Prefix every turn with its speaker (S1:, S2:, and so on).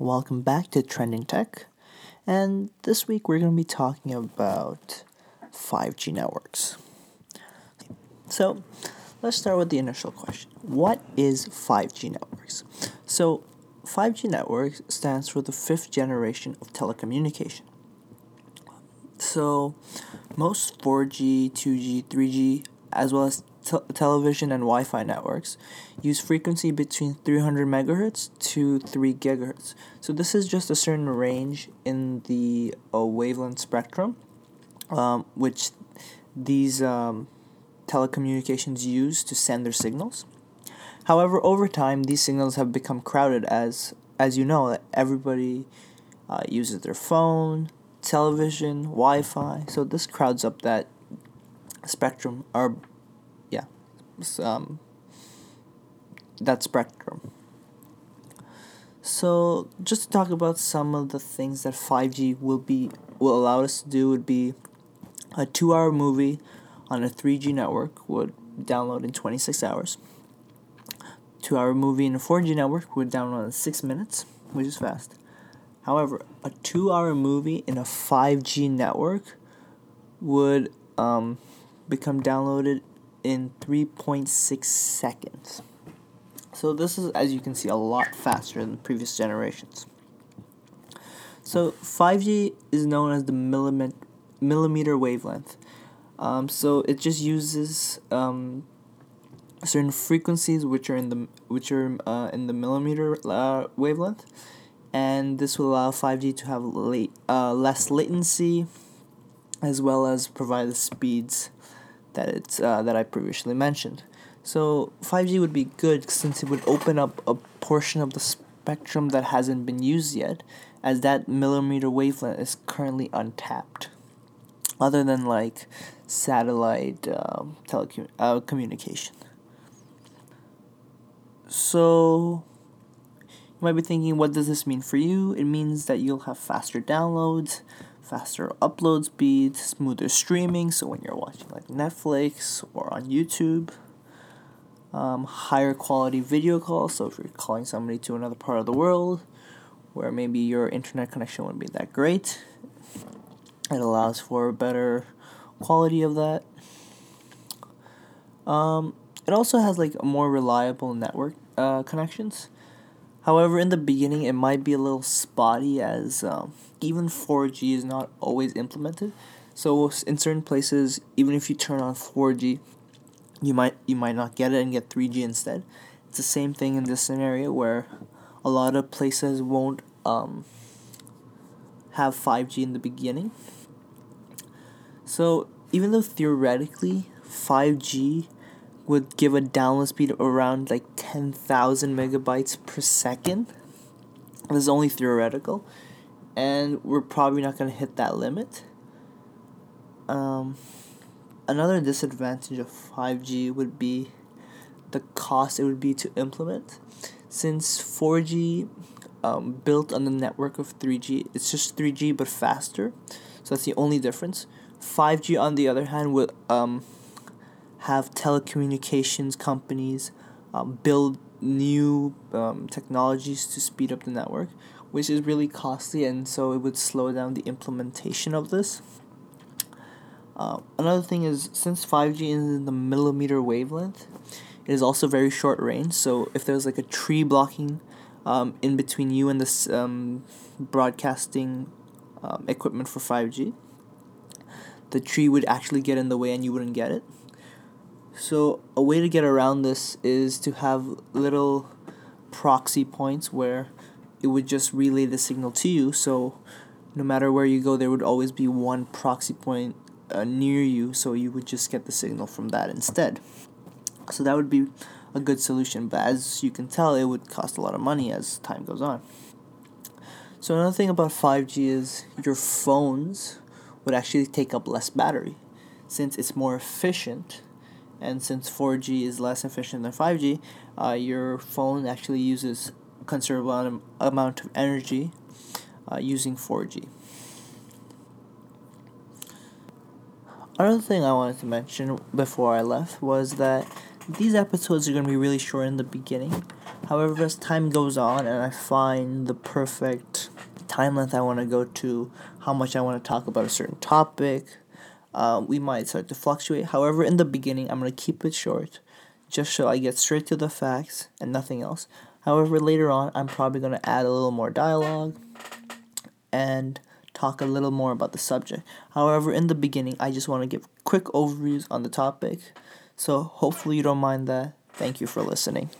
S1: Welcome back to Trending Tech. And this week we're going to be talking about 5G networks. So, let's start with the initial question What is 5G networks? So, 5G networks stands for the fifth generation of telecommunication. So, most 4G, 2G, 3G, as well as te- television and Wi-Fi networks use frequency between 300 megahertz to 3 gigahertz. So this is just a certain range in the uh, wavelength spectrum, um, which these um, telecommunications use to send their signals. However, over time, these signals have become crowded as, as you know, everybody uh, uses their phone, television, Wi-Fi. So this crowds up that spectrum, or um, that spectrum. So just to talk about some of the things that 5G will be will allow us to do would be a 2-hour movie on a 3G network would download in 26 hours. 2-hour movie in a 4G network would download in 6 minutes, which is fast. However, a 2-hour movie in a 5G network would um, become downloaded in 3.6 seconds. So this is, as you can see, a lot faster than previous generations. So 5G is known as the millimet- millimeter wavelength. Um, so it just uses um, certain frequencies which are in the which are uh, in the millimeter uh, wavelength, and this will allow 5G to have late, uh, less latency, as well as provide the speeds that it's uh, that I previously mentioned. So 5G would be good since it would open up a portion of the spectrum that hasn't been used yet, as that millimeter wavelength is currently untapped. Other than like satellite um, telecom- uh, communication. So you might be thinking, what does this mean for you? It means that you'll have faster downloads, faster upload speeds, smoother streaming. So when you're watching like Netflix or on YouTube, um, higher quality video calls. So if you're calling somebody to another part of the world, where maybe your internet connection wouldn't be that great, it allows for better quality of that. Um, it also has like more reliable network uh, connections. However, in the beginning, it might be a little spotty as um, even 4G is not always implemented. So in certain places, even if you turn on 4G, you might you might not get it and get 3G instead. It's the same thing in this scenario where a lot of places won't um, have 5G in the beginning. So even though theoretically 5G would give a download speed around like 10,000 megabytes per second. This is only theoretical, and we're probably not going to hit that limit. Um, another disadvantage of 5G would be the cost it would be to implement. Since 4G um, built on the network of 3G, it's just 3G but faster. So that's the only difference. 5G, on the other hand, would um, have telecommunications companies um, build new um, technologies to speed up the network, which is really costly, and so it would slow down the implementation of this. Uh, another thing is since 5G is in the millimeter wavelength, it is also very short range. So if there's like a tree blocking um, in between you and this um, broadcasting um, equipment for 5G, the tree would actually get in the way and you wouldn't get it. So a way to get around this is to have little proxy points where it would just relay the signal to you. So no matter where you go, there would always be one proxy point uh, near you, so you would just get the signal from that instead. So that would be a good solution, but as you can tell, it would cost a lot of money as time goes on. So another thing about 5G is your phones would actually take up less battery since it's more efficient and since 4G is less efficient than 5G, uh, your phone actually uses considerable amount of energy uh, using 4G. Another thing I wanted to mention before I left was that these episodes are going to be really short in the beginning. However, as time goes on and I find the perfect time length I want to go to, how much I want to talk about a certain topic, uh, we might start to fluctuate. However, in the beginning, I'm going to keep it short just so I get straight to the facts and nothing else. However, later on, I'm probably going to add a little more dialogue and talk a little more about the subject. However, in the beginning, I just want to give quick overviews on the topic. So, hopefully, you don't mind that. Thank you for listening.